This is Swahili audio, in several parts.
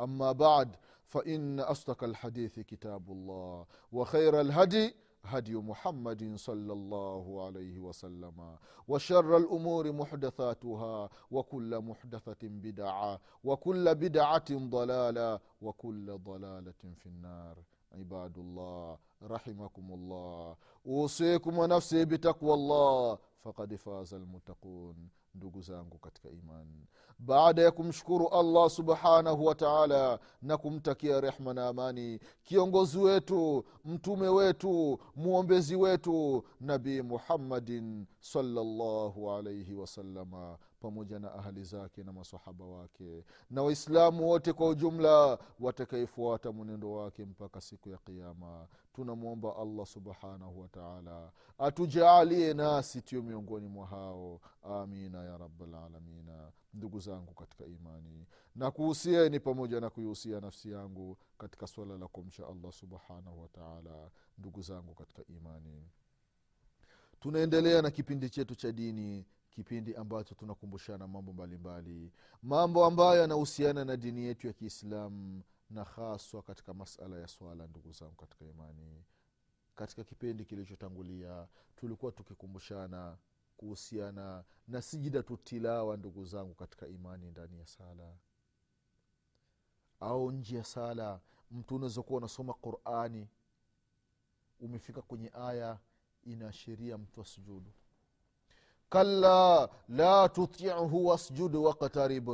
أما بعد فإن أصدق الحديث كتاب الله وخير الهدي هدي محمد صلى الله عليه وسلم وشر الأمور محدثاتها وكل محدثة بدعة وكل بدعة ضلالة وكل ضلالة في النار عباد الله رحمكم الله أوصيكم ونفسي بتقوى الله فقد فاز المتقون ndugu zangu katika imani baada ya kumshukuru allah subhanahu wa taala na kumtakia rehma na amani kiongozi wetu mtume wetu mwombezi wetu nabii muhammadin salllahu alaihi wasalama pamoja na ahali zake na masahaba wake. Na waislamu wote kwa ujumla watakaefuata mwenendo wake mpaka siku ya kiama tunamwomba allah subhanahu wataala atujaalie nasi tiyo miongoni mwa hao. Amina ya rabalalamina ndugu zangu katika imani na kuhusieni pamoja na kuihusia nafsi yangu katika swala la kumcha allah subhanahu wataala ndugu zangu katika imani tunaendelea na kipindi chetu cha dini kipindi ambacho tunakumbushana mambo mbalimbali mbali. mambo ambayo yanahusiana na dini yetu ya kiislamu na haswa katika masala ya swala ndugu zangu katika imani katika kipindi kilichotangulia tulikuwa tukikumbushana kuhusiana na sijida tutilawa ndugu zangu katika imani ndani ya sala au nje ya sala mtu unaweza kuwa unasoma qurani umefika kwenye aya inaashiria mtu asujudu kalla la tutiuhu wasjud waktarib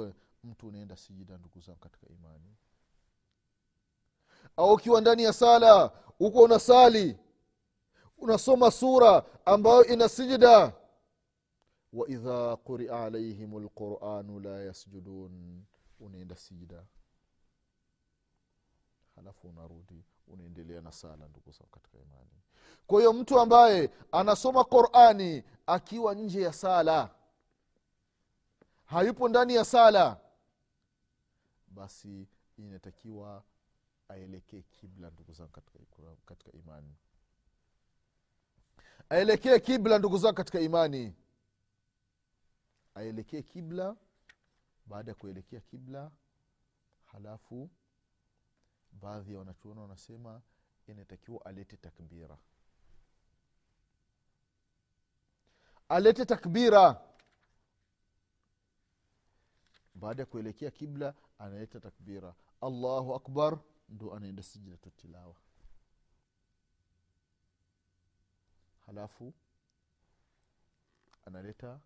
mtu unaenda sijida ndugu zangu katika imani. Au ukiwa ndani ya sala uko unasali unasoma sura ambayo ina sijida. Waidha quria alaihim lquranu la yasjudun unaenda sijida. Halafu unarudi unaendelea na sala ndugu zangu katika imani. Kwa hiyo mtu ambaye anasoma qurani akiwa nje ya sala. Hayupo ndani ya sala. Basi inatakiwa aelekee kibla ndugu zangu katika, katika imani. Aelekee kibla ndugu zangu katika imani. Aelekee kibla baada ya kuelekea kibla halafu baadhi ya wanachuona wanasema inatakiwa alete takbira alete takbira. Baada ya kuelekea kibla analeta takbira. Allahu akbar ndo anaenda sijidatu tilawa halafu analeta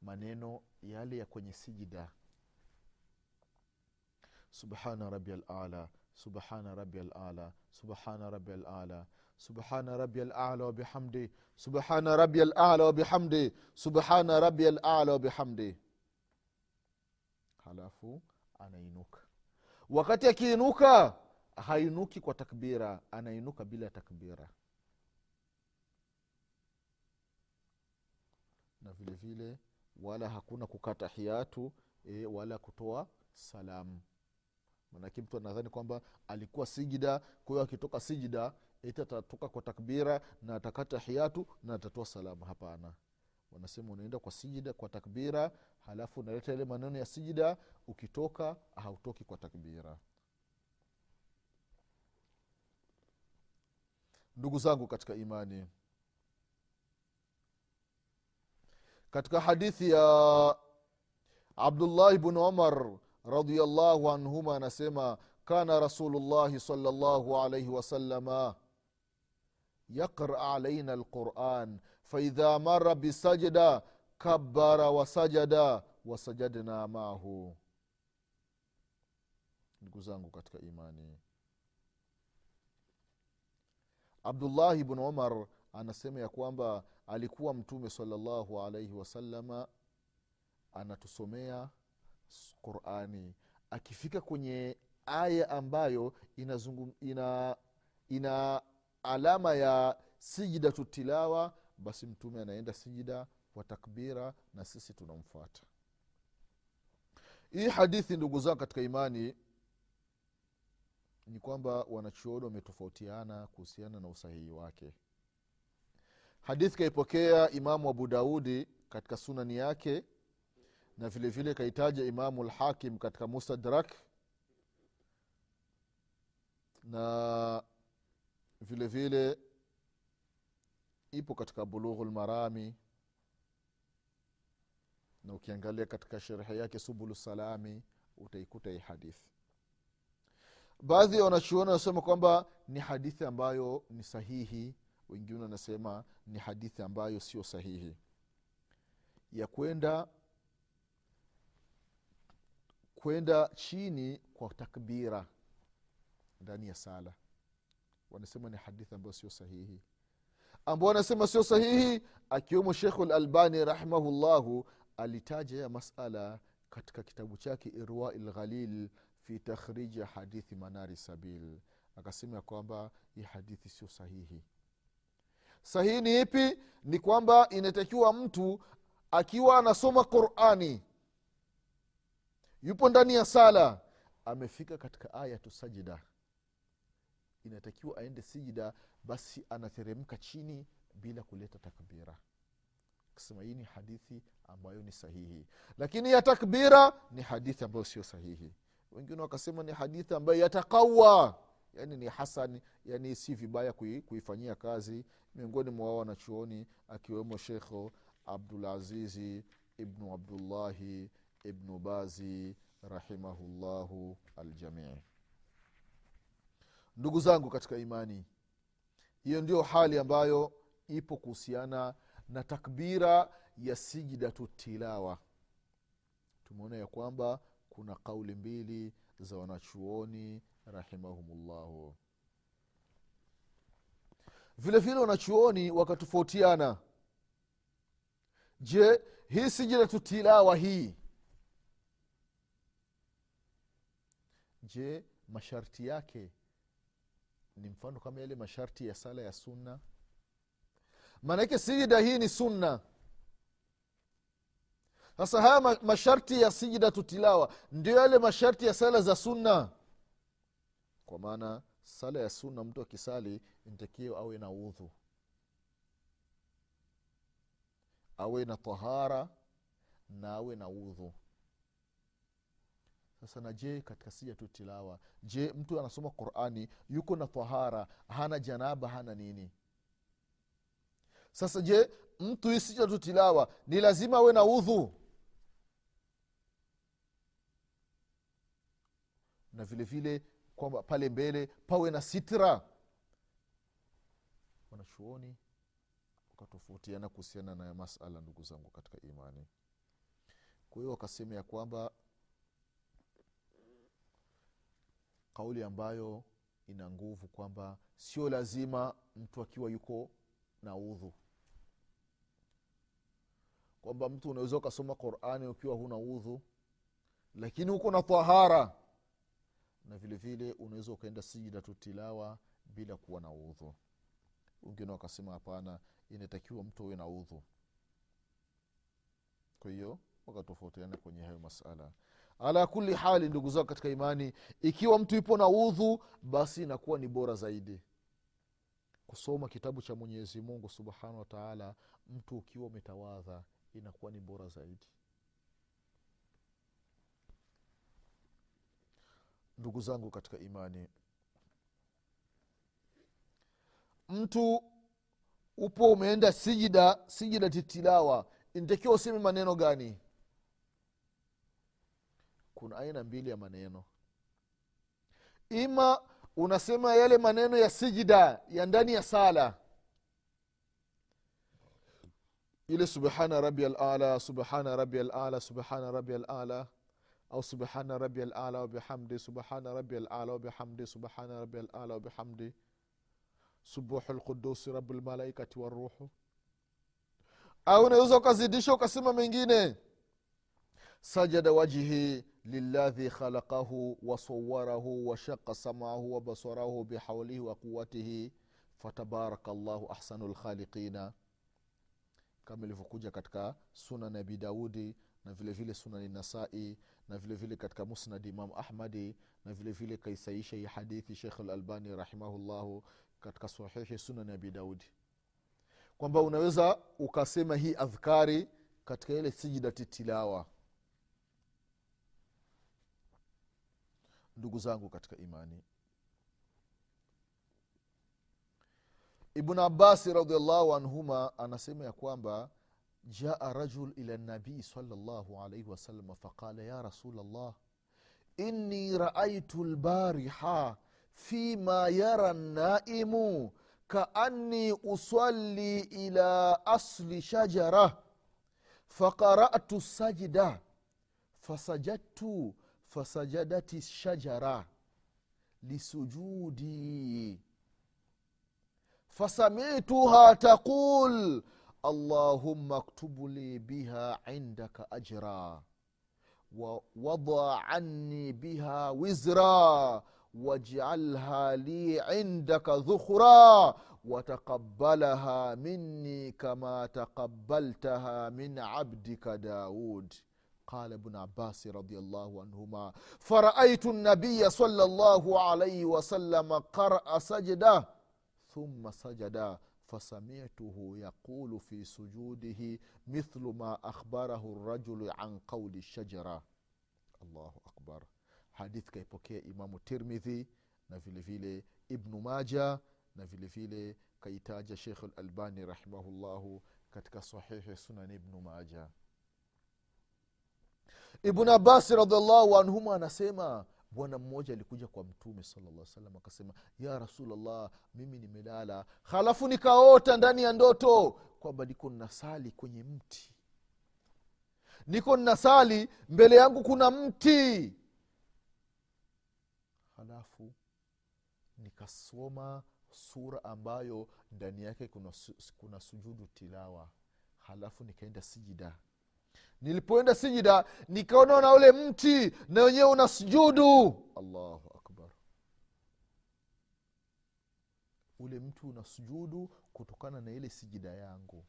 maneno yale ya kwenye sijida subhana rabi alala subhana rabi alala subhana rabi alala subhana rabi alala wabihamdi subhana rabi alala wabihamdi subhana rabi alala wabihamdi halafu anainuka. Wakati akiinuka hainuki kwa takbira anainuka bila takbira. Na vile vile wala hakuna kukata hiatu e, wala kutoa salamu manake mtu anadhani kwamba alikuwa sijida kwa hiyo akitoka sijida eti atatoka kwa takbira na atakata hiatu na atatoa salamu hapana. Wanasema unaenda kwa sijida kwa takbira halafu unaleta ile maneno ya sijida ukitoka hautoki kwa takbira. Ndugu zangu katika imani katika hadithi ya abdullahi bnu umar radiallahu anhuma anasema kana rasulullahi salllahu alaihi wasalama yaqra alaina lquran faidha mara bisajda kabara wasajada wasajadna mahu ndugu zangu katika imani abdullahi bnu umar anasema ya kwamba alikuwa mtume salallahu alaihi wasalama anatusomea qurani. Akifika kwenye aya ambayo inazungum, ina, ina alama ya sijidatu tilawa basi mtume anaenda sijida wa takbira na sisi tunamfuata. Hii hadithi ndugu zangu katika imani ni kwamba wanachuoni wametofautiana kuhusiana na usahihi wake. Hadithi kaipokea imamu abu daudi katika sunani yake na vile vile kaitaja imamu lhakim katika mustadrak. Na vile vile ipo katika bulughu lmarami na ukiangalia katika sherehe yake subulu salami utaikuta hii hadithi. Baadhi ya wanachuoni wanasema kwamba ni hadithi ambayo ni sahihi wengine wanasema ni hadithi ambayo sio sahihi. Ya kwenda kwenda chini kwa takbira ndani ya sala. Wanasema ni hadithi ambayo sio sahihi. Ambao wanasema sio sahihi akiwemo shekhu lalbani rahimahullahu alitaja ya masala katika kitabu chake irwai lghalil fi takhriji hadithi manari sabil. Akasema ya kwamba hii hadithi sio sahihi. Sahihi ni ipi? Ni kwamba inatakiwa mtu akiwa anasoma qurani yupo ndani ya sala. Amefika katika ayatu sajida inatakiwa aende sijida basi anateremka chini bila kuleta takbira. Akisema hii ni hadithi ambayo ni sahihi. Lakini ya takbira ni hadithi ambayo sio sahihi. Wengine wakasema ni hadithi ambayo yatakawa yani ni hasan yani si vibaya kui, kuifanyia kazi. Miongoni mwa wanachuoni akiwemo shekho abdulazizi ibnu abdullahi ibnu bazi rahimahullahu aljamii ndugu zangu katika imani hiyo ndio hali ambayo ipo kuhusiana na takbira ya sijidatu tilawa. Tumeona ya kwamba kuna kauli mbili za wanachuoni rahimahumullahu. Vile vile wanachuoni wakatofautiana. Je hii sijidatu tilawa hii je masharti yake ni mfano kama yale masharti ya sala ya sunna? Maanake sijida hii ni sunna. Sasa haya masharti ya sijidatu tilawa ndio yale masharti ya sala za sunna. Kwa maana sala ya sunna mtu akisali ntakiwa awe na udhu awe na tahara na awe na udhu sasa na je katika sijatu tilawa je mtu anasoma qurani yuko na tahara hana janaba hana nini? Sasa je mtu hii sijatu tilawa ni lazima awe na udhu na vile vile kwamba pale mbele pawe na sitra. Wanachuoni wakatofautiana kuhusiana na masala ndugu zangu katika imani. Kwa hiyo wakasema ya kwamba kauli ambayo ina nguvu kwamba sio lazima mtu akiwa yuko na udhu. Kwamba mtu unaweza ukasoma qurani ukiwa huna udhu lakini uko na tahara. Na vile vile unaweza ukaenda sijidatu tilawa bila kuwa na udhu. Wengine wakasema hapana inatakiwa mtu awe na udhu. Kwa hiyo wakatofautiana kwenye hayo masala. Ala kuli hali ndugu zao katika imani ikiwa mtu ipo na udhu basi inakuwa ni bora zaidi. Kusoma kitabu cha mwenyezi mungu subhanahu wataala mtu ukiwa umetawadha inakuwa ni bora zaidi. Ndugu zangu katika imani mtu upo umeenda sijida sijida titilawa intakiwa useme maneno gani kuna aina mbili ya maneno. Ima unasema yale maneno ya sijida ya ndani ya sala. Ile subhana rabi alala subhana rabi alala subhana rabi alala au subhana rabi alala wabihamdi subhana rabi alala wabihamdi subhana rabi alala wabihamdi subuhu lqudusi rabu lmalaikati waruhu au unaweza ukazidisha ukasema mengine sajada wajhi liladhi khalaqahu wasawarahu washaqa samahu wabasarahu bihaulihi wa quwatihi fatabaraka llahu ahsanu lkhaliqina kama ilivyokuja katika sunan abi daudi na vile vile sunani nasai na vile vile katika musnad imam ahmadi na vile vile kaisaisha hii hadithi shekh lalbani rahimahullahu katika sahihi sunan abi daudi kwamba unaweza ukasema hii adhkari katika ile sijidati tilawa ndugu zangu katika imani. Ibn abasi radiallahu anhuma anasema ya kwamba jaa rajul ila nabii salllahu alaihi wasallam faqala ya rasulllah inni raaitu lbariha fima yara naimu kaanni usalli ila asli shajara faqaratu sajda fasajadtu fasajadati shajara lisujudi فسمعتها تقول اللهم اكتب لي بها عندك اجرا ووضع عني بها وزرا واجعلها لي عندك ذخرا وتقبلها مني كما تقبلتها من عبدك داود قال ابن عباس رضي الله عنهما فرأيت النبي صلى الله عليه وسلم قرأ سجده ثم سجد فسمعته يقول في سجوده مثل ما أخبره الرجل عن قول الشجرة الله أكبر حديث kaipokea imamu tirmidhi na vile vile ibnu maja na vile vile kaitaja shekh lalbani rahimahullahu katika sahihi sunan ibnu maja ibn abasi radiallahu anhuma anasema bwana mmoja alikuja kwa mtume salllah salam akasema ya rasulllah mimi nimelala. Halafu nikaota ndani ya ndoto kwamba niko nasali kwenye mti. Niko nasali mbele yangu kuna mti. Halafu nikasoma sura ambayo ndani yake kuna, kuna sujudu tilawa. Halafu nikaenda sijida nilipoenda sijida nikaona na ule mti na wenyewe una sujudu allahu akbar. Ule mti una sujudu kutokana na ile sijida yangu.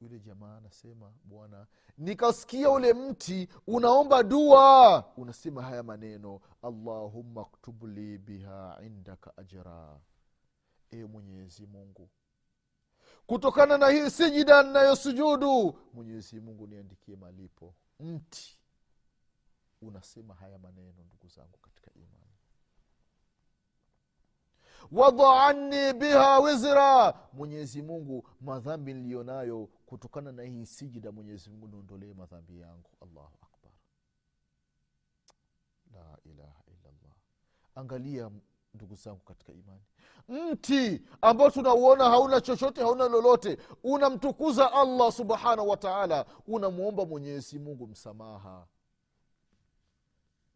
Yule jamaa anasema bwana nikasikia ule mti unaomba dua. Unasema haya maneno allahumma ktubli biha indaka ajra. E mwenyezi mungu kutokana na hii sijida ninayosujudu mwenyezi mungu niandikie malipo. Mti. Unasema haya maneno ndugu zangu katika imani. Wadhaanni biha wizra. Mwenyezi mungu madhambi niliyonayo kutokana na hii sijida mwenyezi mungu niondolee madhambi yangu. Allahu akbar. La ilaha illallah. Angalia ndugu zangu katika imani mti ambao tunauona hauna chochote hauna lolote. Unamtukuza allah subhanahu wa taala. Unamwomba mwenyezi mungu msamaha.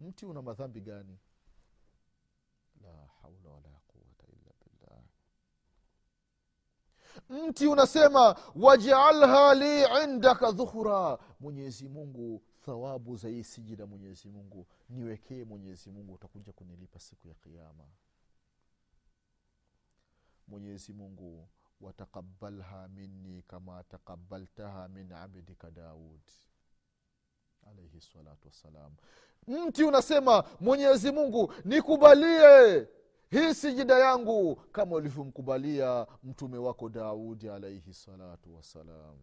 Mti una madhambi gani? La haula wala quwata illa billah. Mti unasema wajaalha li indaka dhuhura mwenyezi mungu thawabu za hii sijida mwenyezi mungu. Niwekee mwenyezi mungu utakuja kunilipa siku ya kiama mwenyezi mungu wataqabalha minni kama taqabaltaha min abdika daud. Alaihi salatu wassalam. Mti unasema mwenyezi mungu nikubalie hii sijida yangu. Kama ulivyomkubalia mtume wako daudi alaihi salatu wassalam.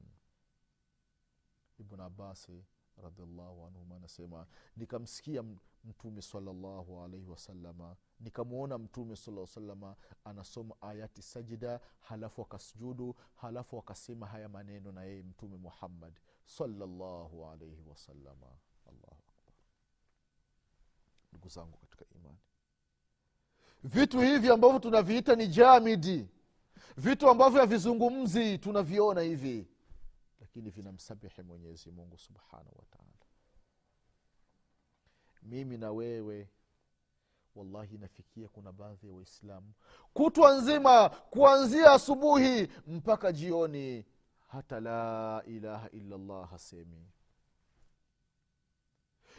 Ibn abasi radiallahu anhuma anasema nikamsikia mtume salallahu alaihi wasalama nikamwona mtume saa salama anasoma ayati sajida halafu akasujudu halafu akasema haya maneno na yeye mtume muhammad salallahu alaihi wasalama allahu akbar. Ndugu zangu katika imani vitu hivi ambavyo tunaviita ni jamidi vitu ambavyo havizungumzi tunaviona hivi lakini vinamsabihi mwenyezi mungu subhanahu wataala mimi na wewe wallahi inafikia kuna baadhi ya waislamu kutwa nzima kuanzia asubuhi mpaka jioni hata la ilaha illallah hasemi.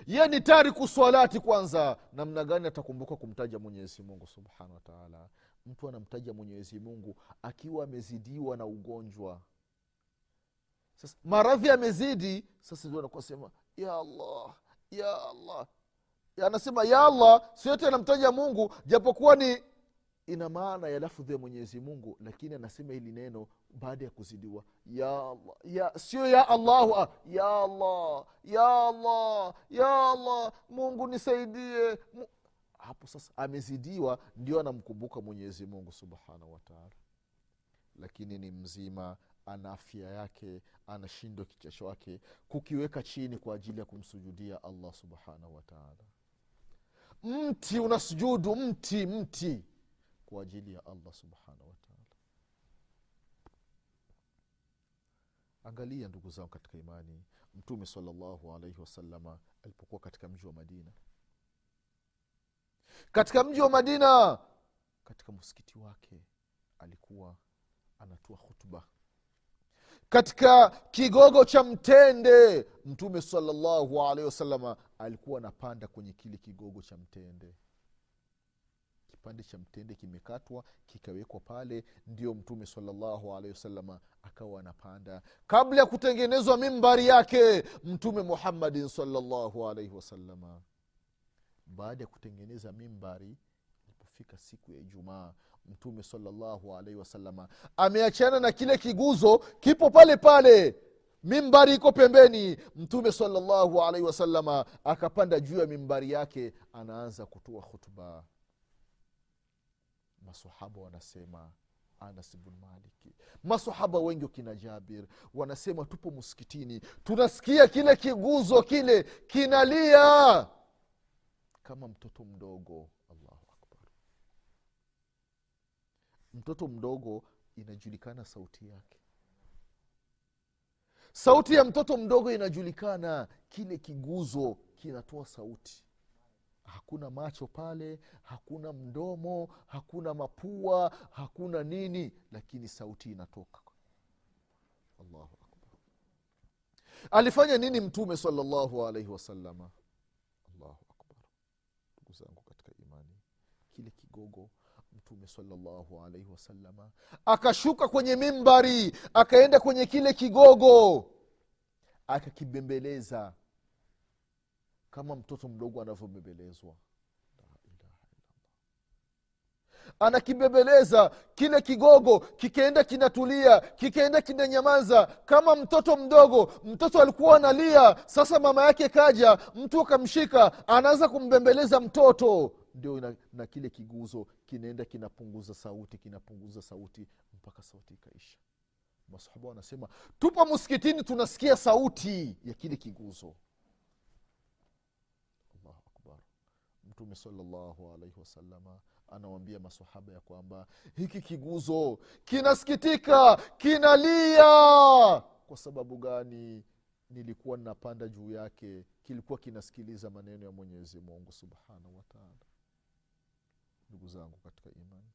Ye ni tayari kuswalati kwanza namna gani atakumbuka kumtaja mwenyezi mungu subhanahu wataala mtu anamtaja mwenyezi mungu akiwa amezidiwa na ugonjwa sasa maradhi yamezidi sasa ndio anakuwa sema ya allah ya allah. Anasema ya allah siyote anamtaja mungu japokuwa ni ina maana ya lafudhi ya mwenyezi mungu lakini anasema hili neno baada ya kuzidiwa ya allah ya sio ya allahu ah, ya allah ya allah ya allah mungu nisaidie. Hapo sasa amezidiwa ndio anamkumbuka mwenyezi mungu subhanahu wataala lakini ni mzima ana afya yake anashindwa kicha chake kukiweka chini kwa ajili ya kumsujudia allah subhanahu wataala mti unasujudu mti mti kwa ajili ya allah subhanahu wataala angalia ndugu zangu katika imani mtume salllahu alaihi wasalama alipokuwa katika mji wa madina. Katika mji wa madina katika msikiti wake alikuwa anatoa hutuba katika kigogo cha mtende mtume salllahu alaihi wasalama alikuwa anapanda kwenye kile kigogo cha mtende. Kipande cha mtende kimekatwa kikawekwa pale ndio mtume salllahu alaihi wasalama akawa anapanda. Kabla ya kutengenezwa mimbari yake mtume muhammadin salllahu alaihi wasalama baada ya kutengeneza mimbari ilipofika siku ya ijumaa mtume salllahu alaihi wasalama ameachana na kile kiguzo kipo pale pale. Mimbari iko pembeni. Mtume salllahu alaihi wasalama akapanda juu ya mimbari yake anaanza kutoa khutba. Masahaba wanasema anas bnmaliki masahaba wengi wakina jabir wanasema tupo msikitini tunasikia kile kiguzo kile kinalia. Kama mtoto mdogo allahu akbar mtoto mdogo inajulikana sauti yake. Sauti ya mtoto mdogo inajulikana kile kiguzo kinatoa sauti. Hakuna macho pale hakuna mdomo hakuna mapua hakuna nini lakini sauti inatoka. Allahu akbar. Alifanya nini mtume salllahu alaihi wasalama allahu akbar. Ndugu zangu katika imani kile kigogo mtume salllahu alaihi wasalama akashuka kwenye mimbari akaenda kwenye kile kigogo akakibembeleza kama mtoto mdogo anavyobembelezwa. Anakibembeleza kile kigogo kikaenda kinatulia kikaenda kinanyamaza kama mtoto mdogo mtoto alikuwa analia. Sasa mama yake kaja mtu akamshika anaanza kumbembeleza mtoto ndio na, na kile kiguzo kinaenda kinapunguza sauti kinapunguza sauti mpaka sauti ikaisha. Masahaba wanasema tupo msikitini tunasikia sauti ya kile kiguzo. Mtume salllahu alaihi wasalama anawambia masahaba ya kwamba hiki kiguzo kinasikitika kinalia. Kwa sababu gani? Nilikuwa ninapanda juu yake kilikuwa kinasikiliza maneno ya mwenyezi mungu subhanahu wataala ndugu zangu katika imani.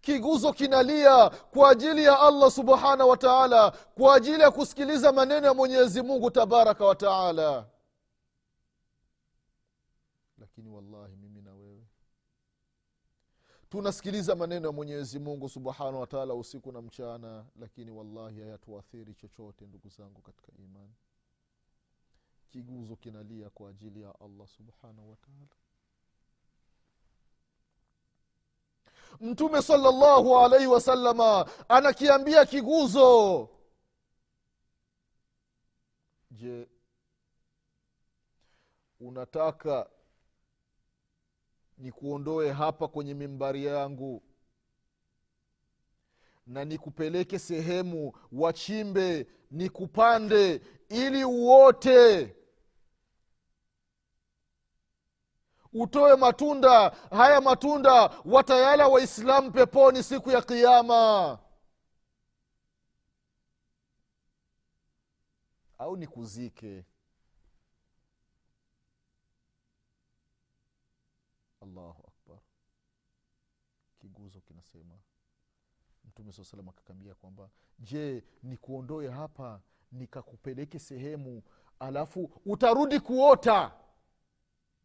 Kiguzo kinalia kwa ajili ya allah subhanahu wa taala kwa ajili ya kusikiliza maneno ya mwenyezi mungu tabaraka wa taala. Lakini wallahi mimi na wewe tunasikiliza maneno ya mwenyezi mungu subhanahu wa taala usiku na mchana lakini wallahi hayatuathiri chochote ndugu zangu katika imani. Kiguzo kinalia kwa ajili ya allah subhanahu wa taala mtume salllahu alaihi wasalama anakiambia kiguzo. Je unataka nikuondoe hapa kwenye mimbari yangu na nikupeleke sehemu wachimbe nikupande ili uote utoe matunda. Haya matunda watayala waislamu peponi siku ya kiama au nikuzike? Allahu akbar. Kiguzo kinasema. Mtume saa salam akakambia kwamba je nikuondoe hapa nikakupeleke sehemu alafu utarudi kuota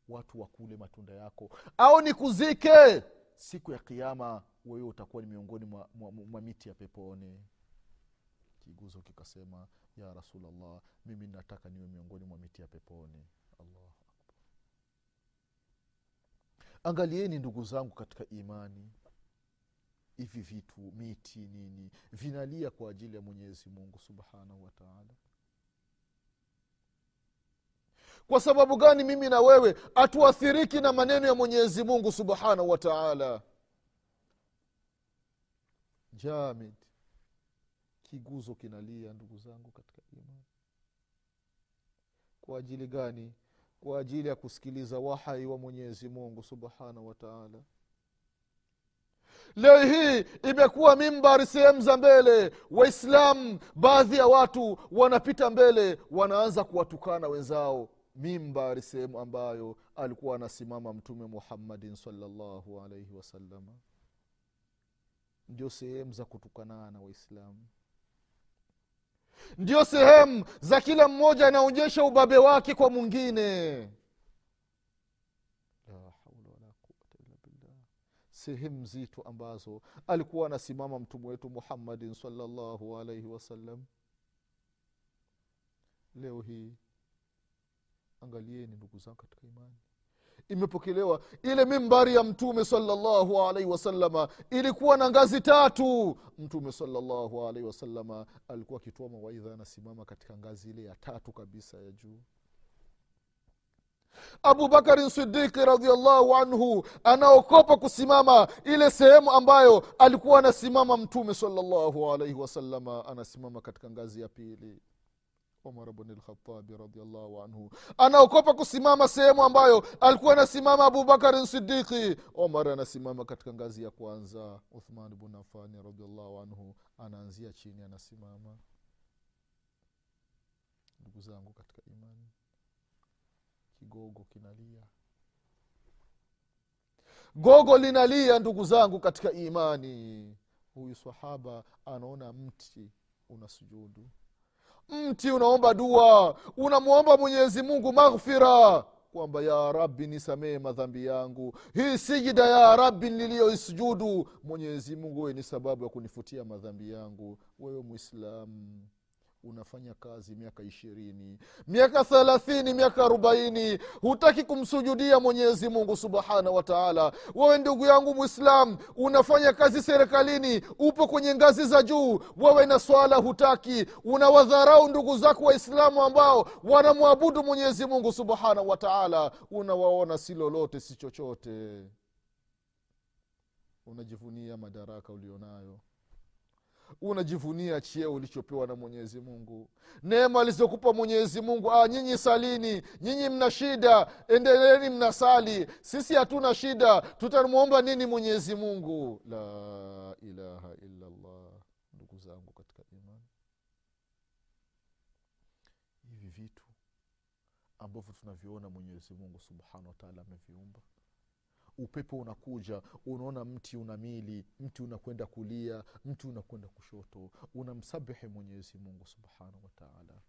watu wakule matunda yako. Au nikuzike! Siku ya kiama wewe utakuwa ni miongoni mwa, mwa, mwa miti ya peponi. Kiguzo kikasema ya rasulllah mimi nataka niwe miongoni mwa miti ya peponi. Akbar. Angalieni ndugu zangu katika imani. Hivi vitu miti nini vinalia kwa ajili ya mwenyezi mungu subhanahu wataala kwa sababu gani mimi na wewe hatuathiriki na maneno ya mwenyezi mungu subhanahu wataala jamid kiguzo kinalia ndugu zangu katika imani. Kwa ajili gani? Kwa ajili ya kusikiliza wahai wa mwenyezi mungu subhanahu wataala leo hii imekuwa mimbari sehemu za mbele. Waislamu baadhi ya watu wanapita mbele wanaanza kuwatukana wenzao mimbari sehemu ambayo alikuwa anasimama mtume muhammadin salllahu alaihi wasalama ndio sehemu za kutukanana waislamu. Ndio sehemu za kila mmoja anaonyesha ubabe wake kwa mwingine. Sehemu zito ambazo alikuwa anasimama mtume wetu muhammadin salllahu alaihi wasallam leo hii angalieni ndugu zangu katika imani. Imepokelewa. Ile mimbari ya mtume salllahu alaihi wasalama ilikuwa na ngazi tatu. Mtume salllahu alaihi wasalama alikuwa akitoa mawaidha anasimama katika ngazi ile ya tatu kabisa ya juu. Abubakarin sidiki radiallahu anhu anaokopa kusimama. Ile sehemu ambayo alikuwa anasimama mtume salllahu alaihi wasalama anasimama katika ngazi ya pili umar bni lkhatabi radiallahu anhu. Anaokopa kusimama sehemu ambayo alikuwa anasimama abubakarin sidiki omar anasimama katika ngazi ya kwanza. Uthman bn afani radiallahu anhu anaanzia chini anasimama. Ndugu zangu katika imani kigogo kinalia. Gogo linalia ndugu zangu katika imani. Huyu sahaba anaona mti una sujudu mti unaomba dua unamwomba mwenyezi mungu maghfira kwamba ya rabi nisamehe madhambi yangu. Hii sijida ya rabi niliyoisujudu. Mwenyezi mungu wewe ni sababu ya kunifutia madhambi yangu wewe mwislamu unafanya kazi miaka ishirini miaka thelathini miaka arobaini. Hutaki kumsujudia mwenyezi mungu subhanahu wa taala. Wewe ndugu yangu mwislam unafanya kazi serikalini upo kwenye ngazi za juu. Wewe na swala hutaki. Unawadharau ndugu zako waislamu ambao wanamwabudu mwenyezi mungu subhanahu wa taala. Unawaona si lolote si chochote. Unajivunia madaraka ulionayo unajivunia cheo ulichopewa na mwenyezi mungu. Neema alizokupa mwenyezi mungu ah, nyinyi salini nyinyi mna shida endeleeni mnasali. Sisi hatuna shida tutamwomba nini mwenyezi mungu? La ilaha illallah ndugu zangu katika imani. Hivi vitu ambavyo tunavyoona mwenyezi mungu subhanahu wataala ameviumba upepo unakuja unaona mti una mili mti unakwenda kulia mti unakwenda kushoto unamsabihi mwenyezi mungu subhanahu wataala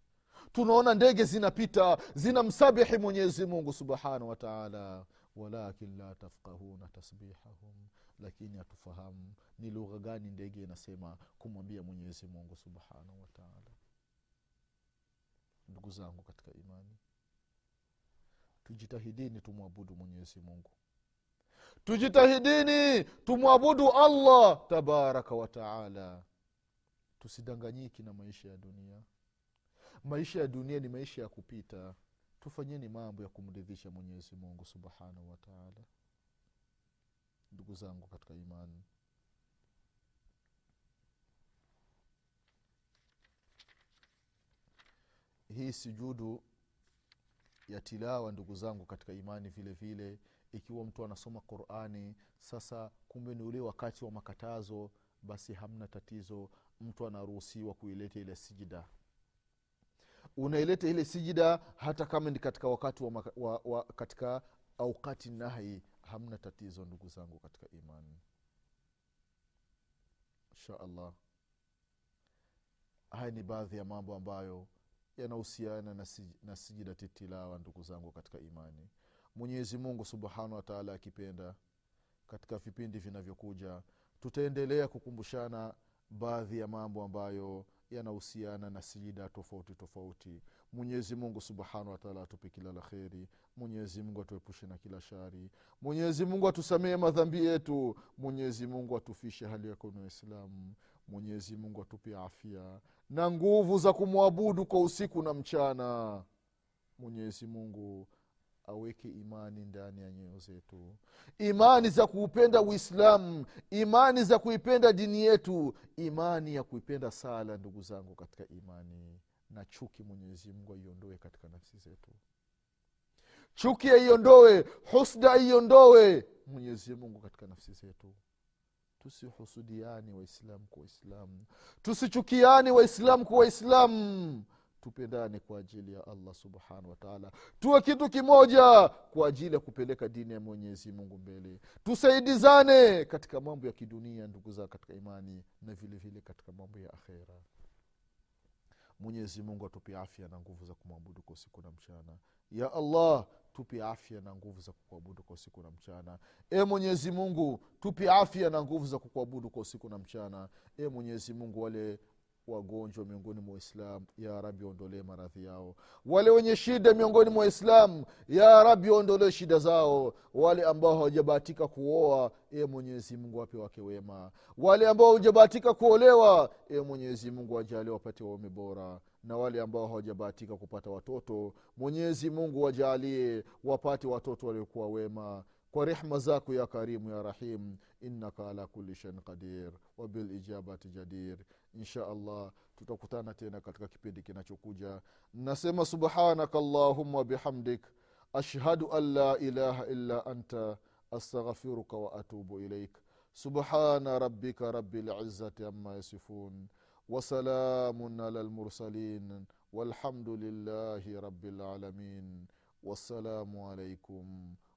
tunaona ndege zinapita zinamsabihi mwenyezi mungu subhanahu wataala walakin la tafkahuna tasbihahum lakini hatufahamu ni lugha gani ndege inasema kumwambia mwenyezi mungu subhanahu wataala ndugu zangu katika imani tujitahidini tumwabudu mwenyezi mungu tujitahidini tumwabudu allah tabaraka wataala tusidanganyiki na maisha ya dunia. Maisha ya dunia ni maisha ya kupita. Tufanyeni mambo ya kumridhisha mwenyezi mungu subhanahu wataala ndugu zangu katika imani. Hii sujudu ya tilawa ndugu zangu katika imani vile vile ikiwa mtu anasoma qurani sasa kumbe ni ule wakati wa makatazo basi hamna tatizo mtu anaruhusiwa kuileta ile sijida. Unaileta ile sijida hata kama ni katika wakati wa, wa, wa katika aukati nahi hamna tatizo ndugu zangu katika imani. Insha allah. Haya ni baadhi ya mambo ambayo yanahusiana na, sij, na sijidati tilawa ndugu zangu katika imani mwenyezi mungu subhanahu wataala akipenda katika vipindi vinavyokuja tutaendelea kukumbushana baadhi ya mambo ambayo yanahusiana na sijida tofauti tofauti. Mwenyezi mungu subhanahu wataala atupe kila la kheri. Mwenyezi mungu atuepushe na kila shari. Mwenyezi mungu atusamehe madhambi yetu. Mwenyezi mungu atufishe hali ya na waislamu mwenyezi mungu atupe afya na nguvu za kumwabudu kwa usiku na mchana. Mwenyezi mungu aweke imani ndani ya nyoyo zetu. Imani za kuupenda uislamu imani za kuipenda dini yetu imani ya kuipenda sala ndugu zangu katika imani. Na chuki mwenyezi mungu aiondoe katika nafsi zetu. Chuki aiondoe husda aiondoe mwenyezi mungu katika nafsi zetu. Tusihusudiani waislamu kwa waislamu. Tusichukiani waislamu kwa waislamu tupendane kwa ajili ya allah subhanahu wataala tuwe kitu kimoja kwa ajili ya kupeleka dini ya mwenyezi mungu mbele. Tusaidizane katika mambo ya kidunia ndugu zao katika imani na vile vile katika mambo ya akhera. Mwenyezi mungu atupe afya na nguvu za kumwabudu kwa usiku na mchana. Ya allah tupe afya na nguvu za kukuabudu kwa usiku na mchana. E mwenyezi mungu tupe afya na nguvu za kukuabudu kwa usiku na mchana. E mwenyezi mungu wale wagonjwa miongoni mwa waislamu. Ya rabi waondolee maradhi yao. Wale wenye shida miongoni mwa waislamu ya rabi waondolee shida zao. Wale ambao hawajabahatika kuoa e mwenyezi mungu wape wake wema. Wale ambao hawajabahatika kuolewa e mwenyezi mungu wajalie wapate waume bora. Na wale ambao hawajabahatika kupata watoto mwenyezi mungu wajalie wapate watoto waliokuwa wema kwa rehma zako ya karimu ya rahim innaka ala kuli shein qadir wabilijabati jadir. Insha allah tutakutana tena katika kipindi kinachokuja. Nasema subhanaka llahuma bihamdik ashhadu an la ilaha illa anta astaghfiruka waatubu ilaik subhana rabika rabi lizati ama yasifun wasalamun ala lmursalin walhamdu lillahi rabi lalamin wassalamu alaikum